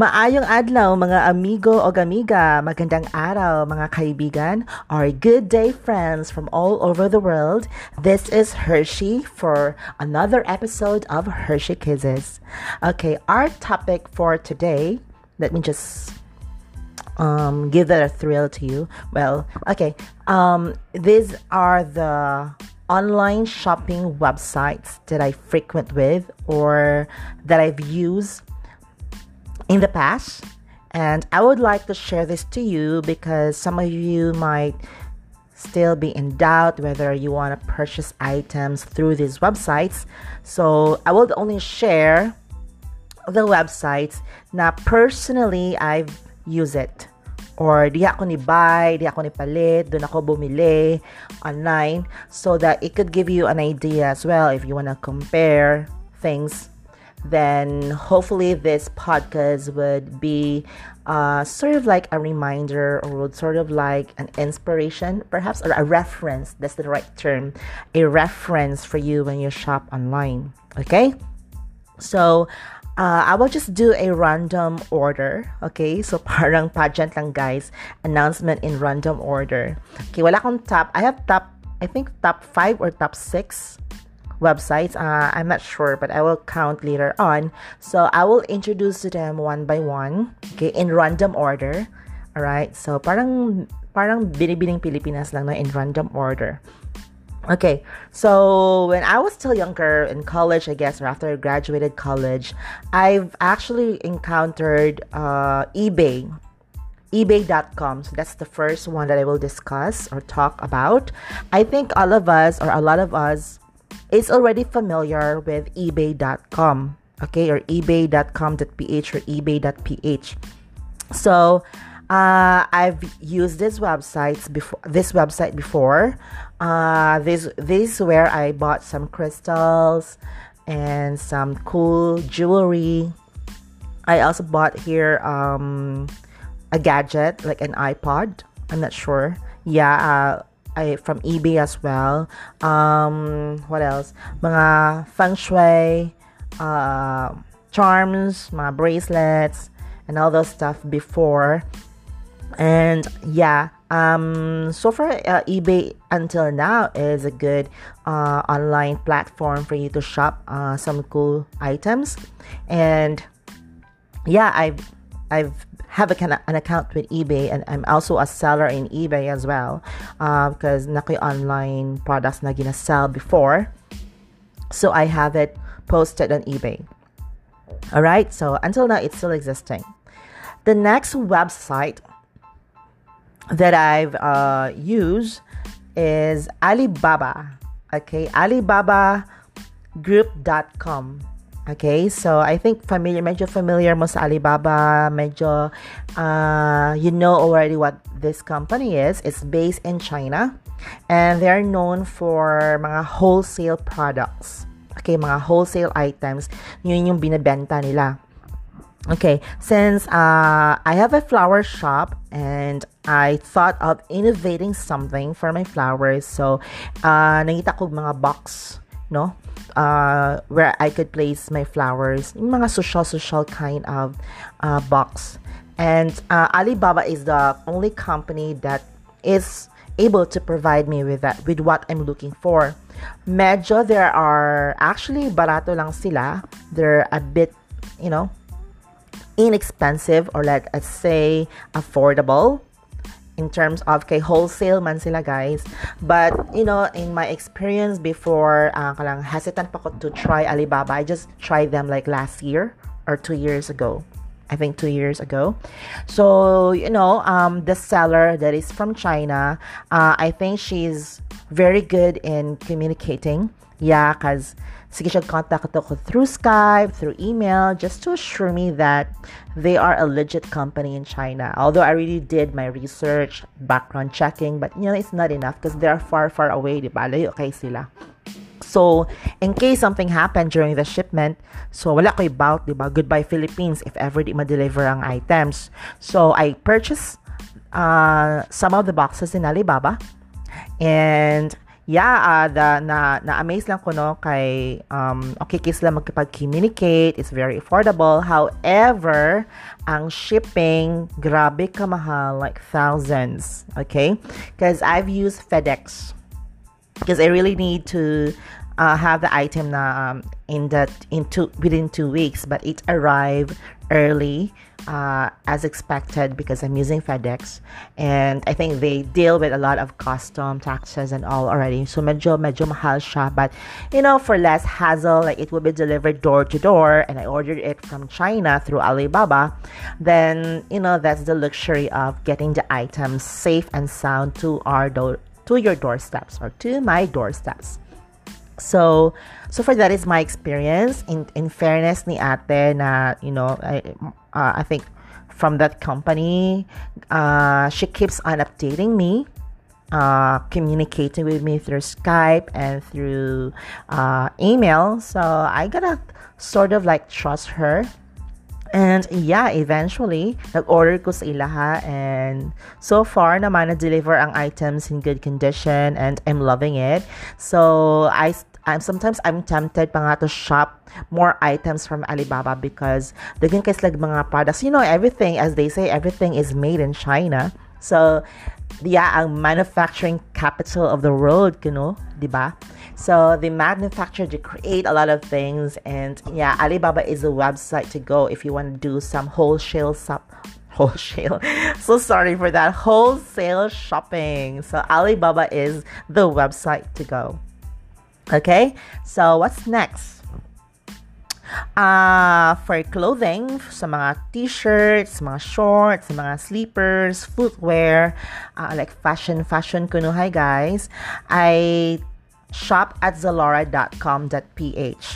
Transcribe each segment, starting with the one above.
Maayong adlaw mga amigo o amiga, magandang araw mga kaibigan, or good day friends from all over the world. This is Hershey for another episode of Hershey Kisses. Okay, our topic for today, let me just um, give that a thrill to you. Well, okay, um, these are the online shopping websites that I frequent with or that I've used in the past. And I would like to share this to you because some of you might still be in doubt whether you want to purchase items through these websites. So I will only share the websites Now, personally I've used it. Or di ako ni buy, di ako ni palit, doon ako bumili online so that it could give you an idea as well if you want to compare things then hopefully this podcast would be uh, sort of like a reminder or would sort of like an inspiration, perhaps, or a reference. That's the right term. A reference for you when you shop online. Okay? So, uh, I will just do a random order. Okay? So, parang pageant lang, guys. Announcement in random order. Okay, wala akong top. I have top, I think top 5 or top 6 websites. Uh, I'm not sure, but I will count later on. So I will introduce to them one by one, okay, in random order. All right. So parang parang binibining Pilipinas lang no in random order. Okay, so when I was still younger in college, I guess, or after I graduated college, I've actually encountered uh, eBay ebay.com so that's the first one that i will discuss or talk about i think all of us or a lot of us is already familiar with ebay.com, okay, or ebay.com.ph or ebay.ph. So, uh, I've used this websites before. This website before. Uh, this this is where I bought some crystals and some cool jewelry. I also bought here um, a gadget like an iPod. I'm not sure. Yeah, uh, I from eBay as well. Um, what else? Mga feng shui, uh, charms, mga bracelets, and all those stuff before. And yeah, um, so far uh, eBay until now is a good uh, online platform for you to shop uh, some cool items. And yeah, I've I've have a, an account with eBay and I'm also a seller in eBay as well uh, because naki online products na sell before. So I have it posted on eBay. All right, so until now it's still existing. The next website that I've uh, used is Alibaba. Okay, Alibaba Group.com. Okay, so I think familiar, medyo familiar mo sa Alibaba, medyo uh, you know already what this company is. It's based in China and they're known for mga wholesale products. Okay, mga wholesale items, yun yung binebenta nila. Okay, since uh, I have a flower shop and I thought of innovating something for my flowers, so uh, nakita ko mga box, no? Uh, where I could place my flowers, mga social-social kind of uh, box. And uh, Alibaba is the only company that is able to provide me with that, with what I'm looking for. Medyo there are actually barato lang sila. They're a bit, you know, inexpensive or let us say affordable in terms of kay wholesale man sila guys but you know in my experience before uh, kalang hesitant pa ko to try Alibaba I just tried them like last year or two years ago I think two years ago. So, you know, um, the seller that is from China, uh, I think she's very good in communicating. Yeah, because Sige siya contact ako through Skype, through email, just to assure me that they are a legit company in China. Although I really did my research, background checking, but you know, it's not enough because they're far, far away, di ba? Layo kay sila. So, in case something happened during the shipment, so wala ko about, di ba? Goodbye Philippines if ever di ma-deliver ang items. So, I purchased uh, some of the boxes in Alibaba and yeah, uh, the, na, na-amaze lang ko no kay um, okay kiss lang magkipag-communicate. It's very affordable. However, ang shipping, grabe kamahal, like thousands. Okay? Because I've used FedEx. Because I really need to uh, have the item na um, in that in two within two weeks, but it arrived early uh, as expected because I'm using FedEx, and I think they deal with a lot of custom taxes and all already. So medyo medyo mahal siya, but you know for less hassle, like it will be delivered door to door, and I ordered it from China through Alibaba. Then you know that's the luxury of getting the items safe and sound to our door to your doorsteps or to my doorsteps. So, so for that is my experience. In in fairness ni ate na, you know, I, uh, I think from that company, uh, she keeps on updating me, uh, communicating with me through Skype and through uh, email. So I gotta sort of like trust her And yeah, eventually, nag-order ko sa ilaha and so far naman na-deliver ang items in good condition and I'm loving it. So, I I'm sometimes I'm tempted pa nga to shop more items from Alibaba because daghan kay slag mga products. You know, everything as they say, everything is made in China. So, yeah, ang manufacturing capital of the world, you know, di ba? So they manufacture, they create a lot of things, and yeah, Alibaba is a website to go if you want to do some wholesale sub wholesale. so sorry for that wholesale shopping. So Alibaba is the website to go. Okay, so what's next? Uh, for clothing, sa mga t-shirts, mga shorts, mga sleepers, footwear, uh, like fashion, fashion kuno hi guys. I shop at zalora.com.ph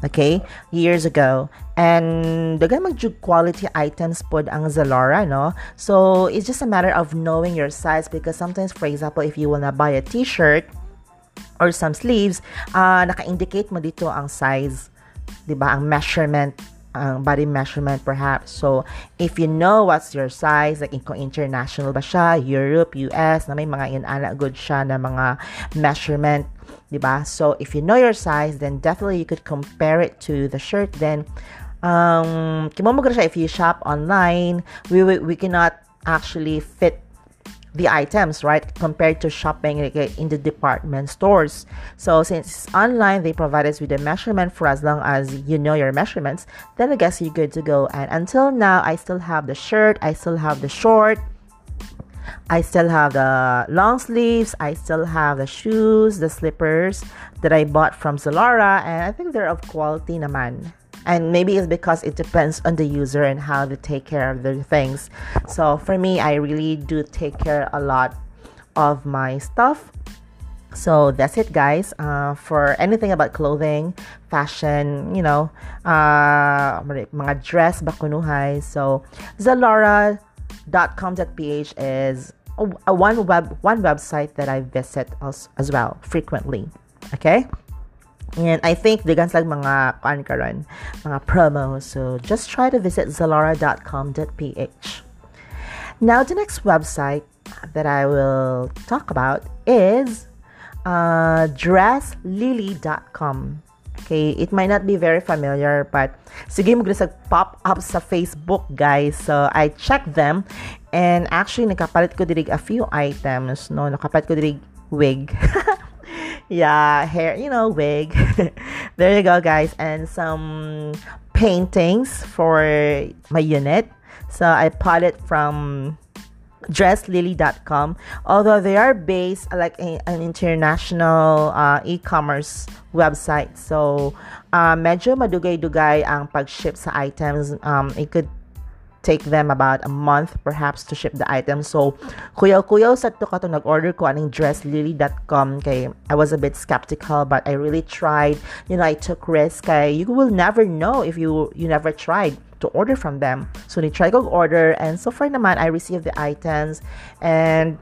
okay years ago and dagan magjug quality items pod ang Zalora no so it's just a matter of knowing your size because sometimes for example if you wanna buy a t-shirt or some sleeves uh, naka-indicate mo dito ang size 'di ba ang measurement ang body measurement perhaps. So, if you know what's your size, like kung international ba siya, Europe, US, na may mga inana good siya na mga measurement, di ba? So, if you know your size, then definitely you could compare it to the shirt. Then, um, kimo mo siya if you shop online, we, we, we cannot actually fit the items, right? Compared to shopping uh, in the department stores. So since online, they provide us with a measurement for as long as you know your measurements, then I guess you're good to go. And until now, I still have the shirt, I still have the short, I still have the long sleeves, I still have the shoes, the slippers that I bought from Zalora, and I think they're of quality naman and maybe it's because it depends on the user and how they take care of their things. So for me i really do take care a lot of my stuff. So that's it guys. Uh, for anything about clothing fashion you know uh, mga dress bakunuhay so zalora.com.ph is a, one web one website that i visit as, as well frequently. Okay and I think guns like mga karon, mga promos. So just try to visit zalora.com.ph. Now the next website that I will talk about is uh, dresslily.com. Okay, it might not be very familiar, but sige mo sa pop up sa Facebook, guys. So I checked them and actually nakapalit ko dirig a few items, no. Nakapalit ko dirig wig. yeah, hair, you know, wig. there you go, guys. And some paintings for my unit. So I bought it from dresslily.com although they are based like a, an international uh, e-commerce website so uh, medyo madugay-dugay ang pag-ship sa items um, it could take them about a month perhaps to ship the item. So, kuyaw-kuyaw sa to kato nag-order ko aning dresslily.com kay I was a bit skeptical but I really tried. You know, I took risk kay you will never know if you you never tried to order from them. So, ni-try ko order and so far naman I received the items and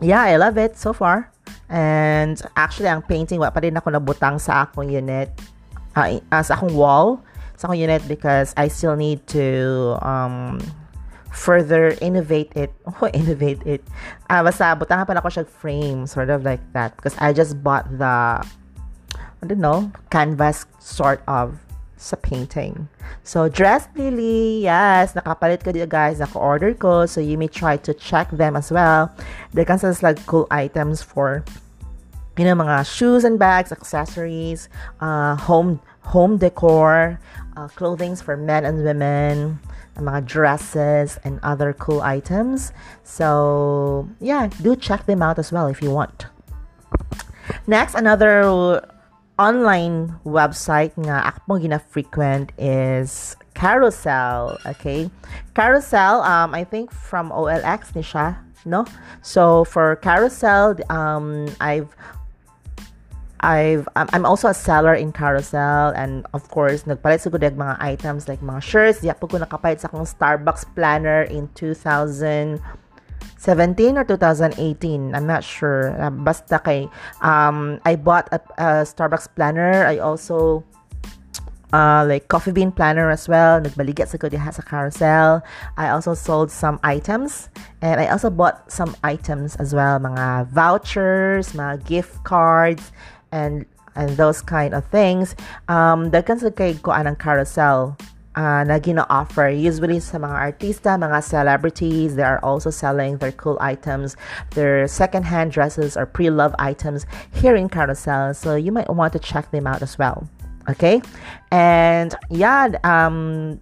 yeah, I love it so far. And actually, ang painting, wa pa rin ako nabutang sa akong unit, uh, uh, sa akong wall sa unit because I still need to um, further innovate it. Oh, innovate it. Ah, basta, butangan pa na ko siya frame, sort of like that. Because I just bought the, I don't know, canvas sort of sa painting. So, Dress Lily, yes, nakapalit ko dito guys, naka-order ko. So, you may try to check them as well. They can sell like cool items for, you know, mga shoes and bags, accessories, uh, home home decor, uh, clothings for men and women, mga dresses and other cool items. So, yeah, do check them out as well if you want. Next, another online website nga ako gina-frequent is Carousell, okay? Carousell, um, I think from OLX ni siya, no? So, for Carousell, um, I've I've I'm also a seller in Carousell and of course nagpalit sa gudag mga items like mga shirts di po ko nakapalit sa akong Starbucks planner in 2017 or 2018 I'm not sure uh, basta kay um I bought a, a Starbucks planner I also uh, like coffee bean planner as well. Nagbaligat sa ko diha sa carousell. I also sold some items and I also bought some items as well. Mga vouchers, mga gift cards, and and those kind of things um daghan sa kay ko anang carousell uh, na gina-offer. Usually sa mga artista, mga celebrities, they are also selling their cool items, their second-hand dresses or pre-love items here in Carousell. So you might want to check them out as well. Okay? And yeah, um,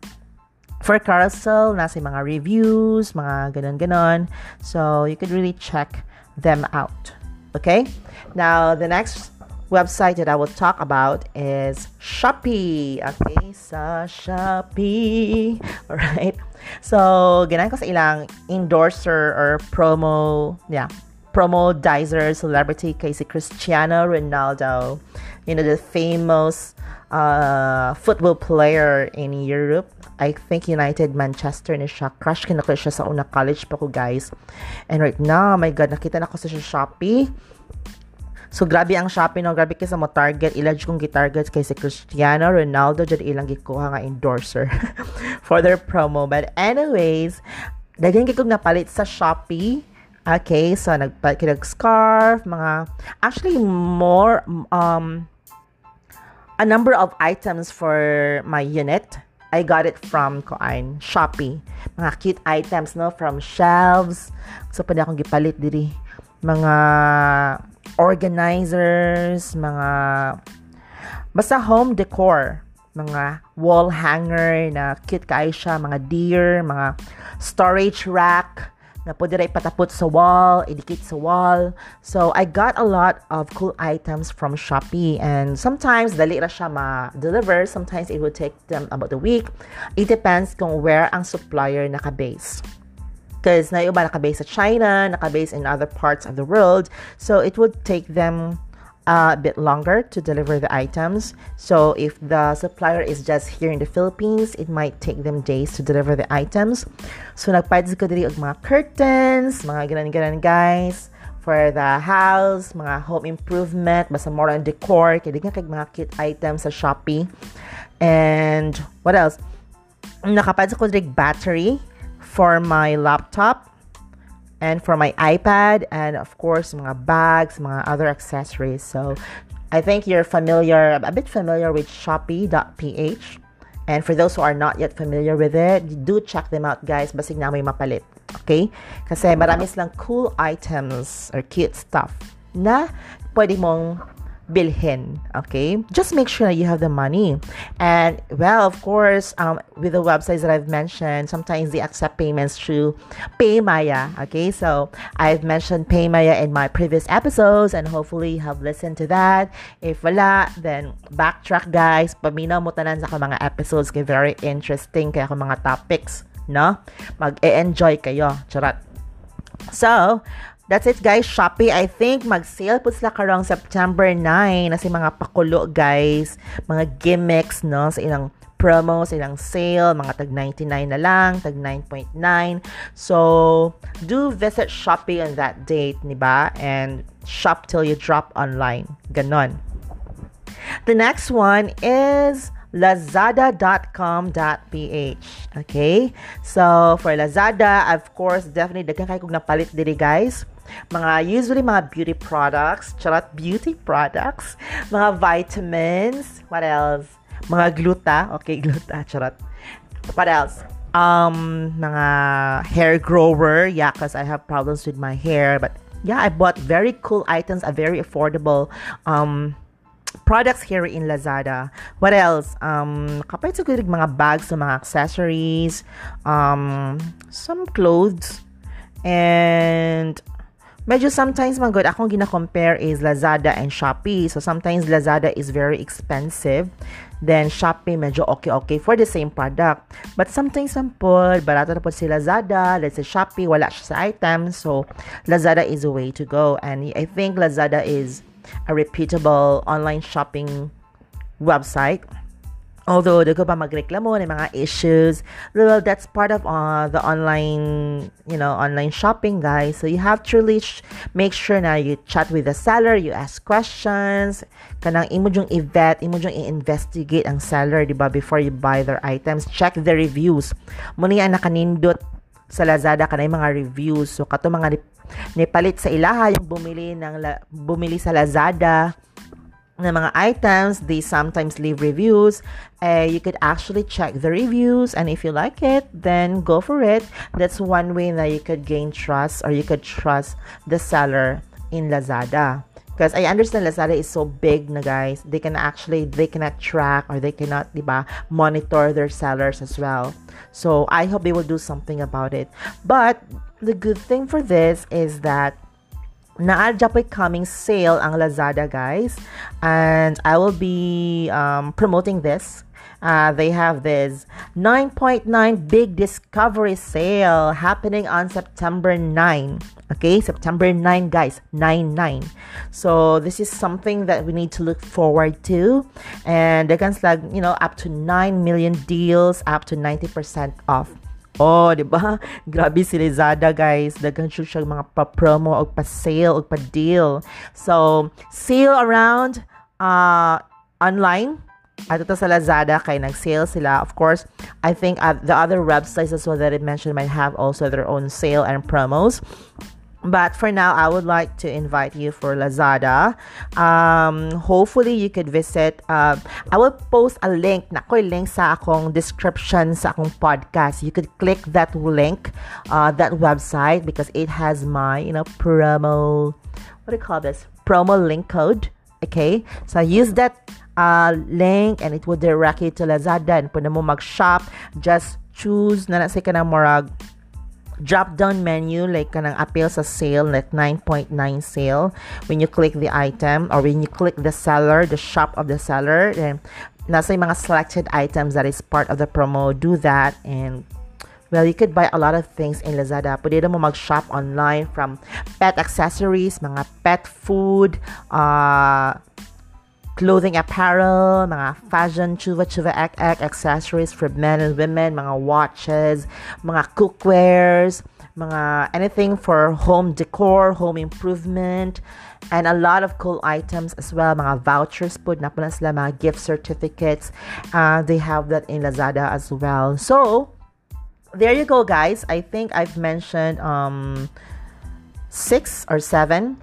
for Carousell, nasa mga reviews, mga ganon-ganon. So you could really check them out. Okay? Now, the next website that I will talk about is Shopee. Okay, sa Shopee. Alright. So, ganyan ko sa ilang endorser or promo, yeah, promo dizer celebrity kay si Cristiano Ronaldo. You know, the famous uh, football player in Europe. I think United Manchester ni siya. Crush ko na ko siya sa una college pa ko, guys. And right now, my God, nakita na ko sa Shopee So grabe ang Shopee no, grabe kay sa mo target ilaj kong gi-target kay si Cristiano Ronaldo jud ilang gikuha nga endorser for their promo. But anyways, daghan kay kog napalit sa Shopee. Okay, so nagpalit scarf, mga actually more um a number of items for my unit. I got it from Koan, Shopee. Mga cute items no from shelves. So pwede akong gipalit diri. Mga organizers, mga basta home decor, mga wall hanger na cute kayo siya, mga deer, mga storage rack na pwede rin patapot sa wall, idikit sa wall. So, I got a lot of cool items from Shopee and sometimes dali ra siya ma-deliver, sometimes it would take them about a week. It depends kung where ang supplier naka-base. Because na iba nakabase sa China, nakabase in other parts of the world. So it would take them uh, a bit longer to deliver the items. So if the supplier is just here in the Philippines, it might take them days to deliver the items. So nagpahid ko diri og mga curtains, mga ganan-ganan guys for the house, mga home improvement, basta more on decor, kaya di kay mga cute items sa Shopee. And what else? Nakapad ko diri battery for my laptop and for my iPad and of course mga bags, mga other accessories. So I think you're familiar, a bit familiar with Shopee.ph. And for those who are not yet familiar with it, do check them out guys. Basig na may mapalit. Okay? Kasi marami silang cool items or cute stuff na pwede mong bilhin. Okay, just make sure you have the money. And well, of course, um, with the websites that I've mentioned, sometimes they accept payments through PayMaya. Okay, so I've mentioned PayMaya in my previous episodes, and hopefully you have listened to that. If wala, then backtrack, guys. Paminaw mo tanan sa mga episodes kay very interesting kaya mga topics, no? Mag-e-enjoy kayo. Charot. So, That's it guys, Shopee. I think mag-sale po sila karong September 9 na si mga pakulo guys, mga gimmicks no sa ilang promo, sa ilang sale, mga tag 99 na lang, tag 9.9. So, do visit Shopee on that date, ni ba? And shop till you drop online. Ganon. The next one is lazada.com.ph. Okay? So, for Lazada, of course, definitely daghan kayo kung napalit diri guys. Mga usually mga beauty products, charot beauty products, mga vitamins, what else? Mga gluta, okay, gluta, charot. What else? Um, mga hair grower, yeah, because I have problems with my hair, but yeah, I bought very cool items, a very affordable um products here in Lazada. What else? Um, kapay sa mga bags, mga accessories, um, some clothes, and medyo sometimes man good akong gina-compare is Lazada and Shopee. So sometimes Lazada is very expensive. Then Shopee medyo okay-okay for the same product. But sometimes man po, barato na po si Lazada. Let's say Shopee, wala siya sa item. So Lazada is a way to go. And I think Lazada is a reputable online shopping website. Although the pa magreklamo ng mga issues, well, that's part of uh, the online, you know, online shopping, guys. So you have to really sh- make sure na you chat with the seller, you ask questions, kanang imo jung i-vet, imo jung i-investigate ang seller, di ba, before you buy their items. Check the reviews. Muna yan nakanindot sa Lazada kanay mga reviews. So kato mga nipalit sa ilaha yung bumili ng bumili sa Lazada ng mga items, they sometimes leave reviews. Uh, you could actually check the reviews, and if you like it, then go for it. That's one way that you could gain trust, or you could trust the seller in Lazada. Because I understand Lazada is so big na guys, they can actually, they cannot track or they cannot, diba, monitor their sellers as well. So I hope they will do something about it. But the good thing for this is that naadya po coming sale ang Lazada guys. And I will be um, promoting this. Uh, they have this 9.9 big discovery sale happening on September 9 okay September 9 guys. 9 9 so this is something that we need to look forward to. And they can like you know up to 9 million deals up to 90% off Oh, di ba? Grabe si Lazada, guys. Dagan siya mga pa-promo o pa-sale o pa-deal. So, sale around uh, online. At ito sa Lazada, kay nag-sale sila. Of course, I think uh, the other websites as well that I mentioned might have also their own sale and promos. But for now, I would like to invite you for Lazada. Um, hopefully, you could visit. Uh, I will post a link. Nakoy link sa akong description sa akong podcast. You could click that link, uh, that website because it has my, you know, promo. What do you call this? Promo link code. Okay, so use that uh, link and it will direct you to Lazada and pwede mo mag-shop. Just choose na na morag drop down menu like kanang appeal sa sale like 9.9 sale when you click the item or when you click the seller the shop of the seller then nasa yung mga selected items that is part of the promo do that and Well, you could buy a lot of things in Lazada. Pwede mo mag-shop online from pet accessories, mga pet food, uh, clothing apparel, mga fashion, chuva chuva ek ek, accessories for men and women, mga watches, mga cookwares, mga anything for home decor, home improvement, and a lot of cool items as well. Mga vouchers po, na pala sila, mga gift certificates. Uh, they have that in Lazada as well. So, there you go, guys. I think I've mentioned um, six or seven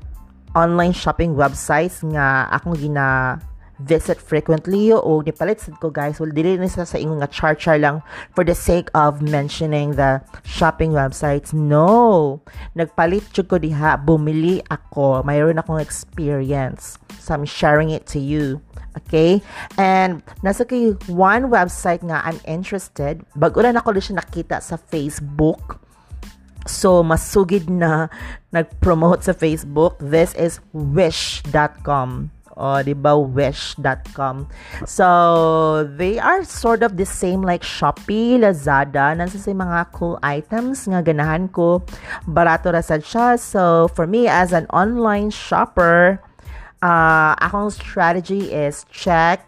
online shopping websites nga akong gina visit frequently. O nipalit sad ko guys. Well dili ni sa ingon nga char char lang for the sake of mentioning the shopping websites. No. Nagpalit jud ko diha bumili ako. Mayroon akong experience. So I'm sharing it to you. Okay? And nasa kay one website nga I'm interested. Bago na ako siya nakita sa Facebook. So, masugid na nag-promote sa Facebook. This is wish.com. O, di ba? Wish.com. So, they are sort of the same like Shopee, Lazada. Nasa sa mga cool items nga ganahan ko. Barato rasad siya. So, for me, as an online shopper, uh, akong strategy is check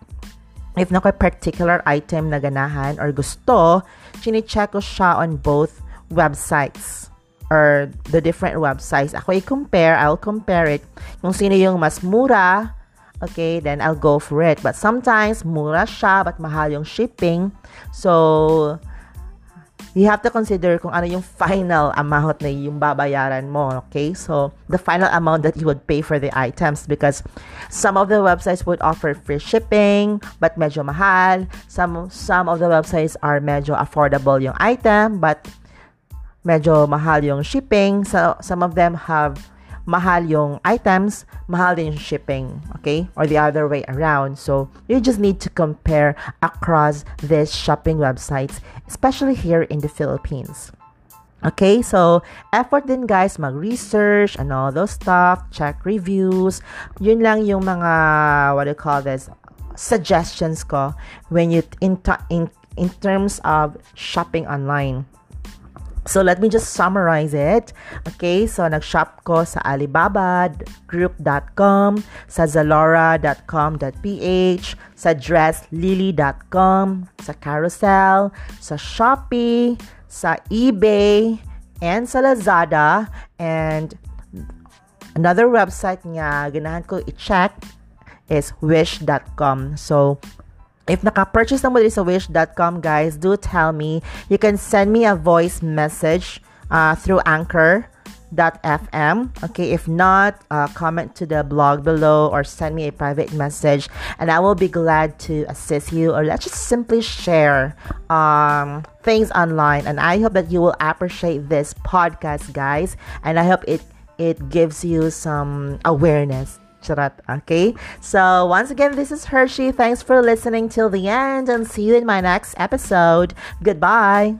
if na particular item na ganahan or gusto, chine-check ko siya on both websites or the different websites. Ako i-compare, I'll compare it kung sino yung mas mura okay, then I'll go for it. But sometimes, mura siya, but mahal yung shipping. So, you have to consider kung ano yung final amount na yung babayaran mo, okay? So, the final amount that you would pay for the items because some of the websites would offer free shipping but medyo mahal. Some some of the websites are medyo affordable yung item but medyo mahal yung shipping. So, some of them have mahal yung items, mahal din yung shipping, okay? Or the other way around. So, you just need to compare across these shopping websites, especially here in the Philippines. Okay, so effort din guys, mag-research and all those stuff, check reviews. Yun lang yung mga, what do you call this, suggestions ko when you, in, in, in terms of shopping online. So let me just summarize it. Okay, so nag-shop ko sa Alibaba group.com, sa zalora.com.ph, sa dresslily.com, sa Carousel, sa Shopee, sa eBay, and sa Lazada. And another website nga ganahan ko i-check is wish.com. So if naka-purchase na mo sa wish.com, guys, do tell me. You can send me a voice message uh, through anchor.fm. Okay, if not, uh, comment to the blog below or send me a private message and I will be glad to assist you or let's just simply share um, things online. And I hope that you will appreciate this podcast, guys. And I hope it it gives you some awareness Okay? So, once again, this is Hershey. Thanks for listening till the end and see you in my next episode. Goodbye.